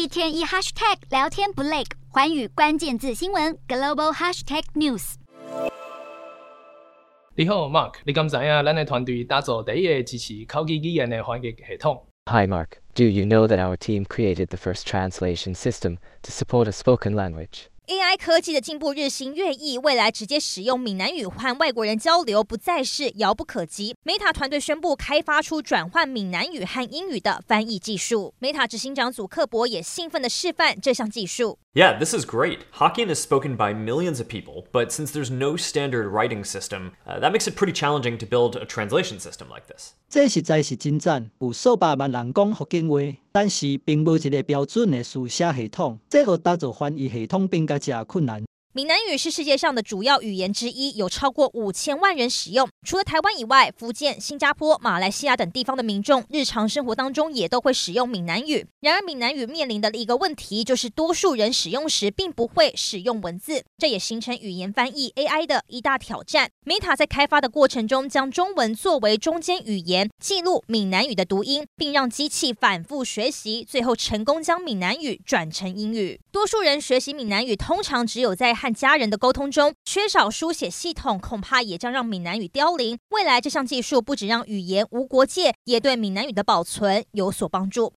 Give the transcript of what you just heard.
一天一 hashtag 聊天不累，寰宇关键字新闻 global hashtag news。你好，Mark，你敢知影咱的团队打造第一个支持口语语言的翻译系统？Hi Mark，Do you know that our team created the first translation system to support a spoken language？AI 科技的进步日新月异，未来直接使用闽南语和外国人交流不再是遥不可及。Meta 团队宣布开发出转换闽南语和英语的翻译技术。Meta 执行长祖克伯也兴奋地示范这项技术。Yeah, this is great. Hokkien is spoken by millions of people, but since there's no standard writing system, uh, that makes it pretty challenging to build a translation system like this. 这实在是真赞，有数百万人讲福建话，但是并无一个标准的书写系统，这个打造翻译系统变得真困难。闽南语是世界上的主要语言之一，有超过五千万人使用。除了台湾以外，福建、新加坡、马来西亚等地方的民众，日常生活当中也都会使用闽南语。然而，闽南语面临的一个问题，就是多数人使用时并不会使用文字，这也形成语言翻译 AI 的一大挑战。Meta 在开发的过程中，将中文作为中间语言，记录闽南语的读音，并让机器反复学习，最后成功将闽南语转成英语。多数人学习闽南语，通常只有在和家人的沟通中缺少书写系统，恐怕也将让闽南语凋零。未来这项技术不止让语言无国界，也对闽南语的保存有所帮助。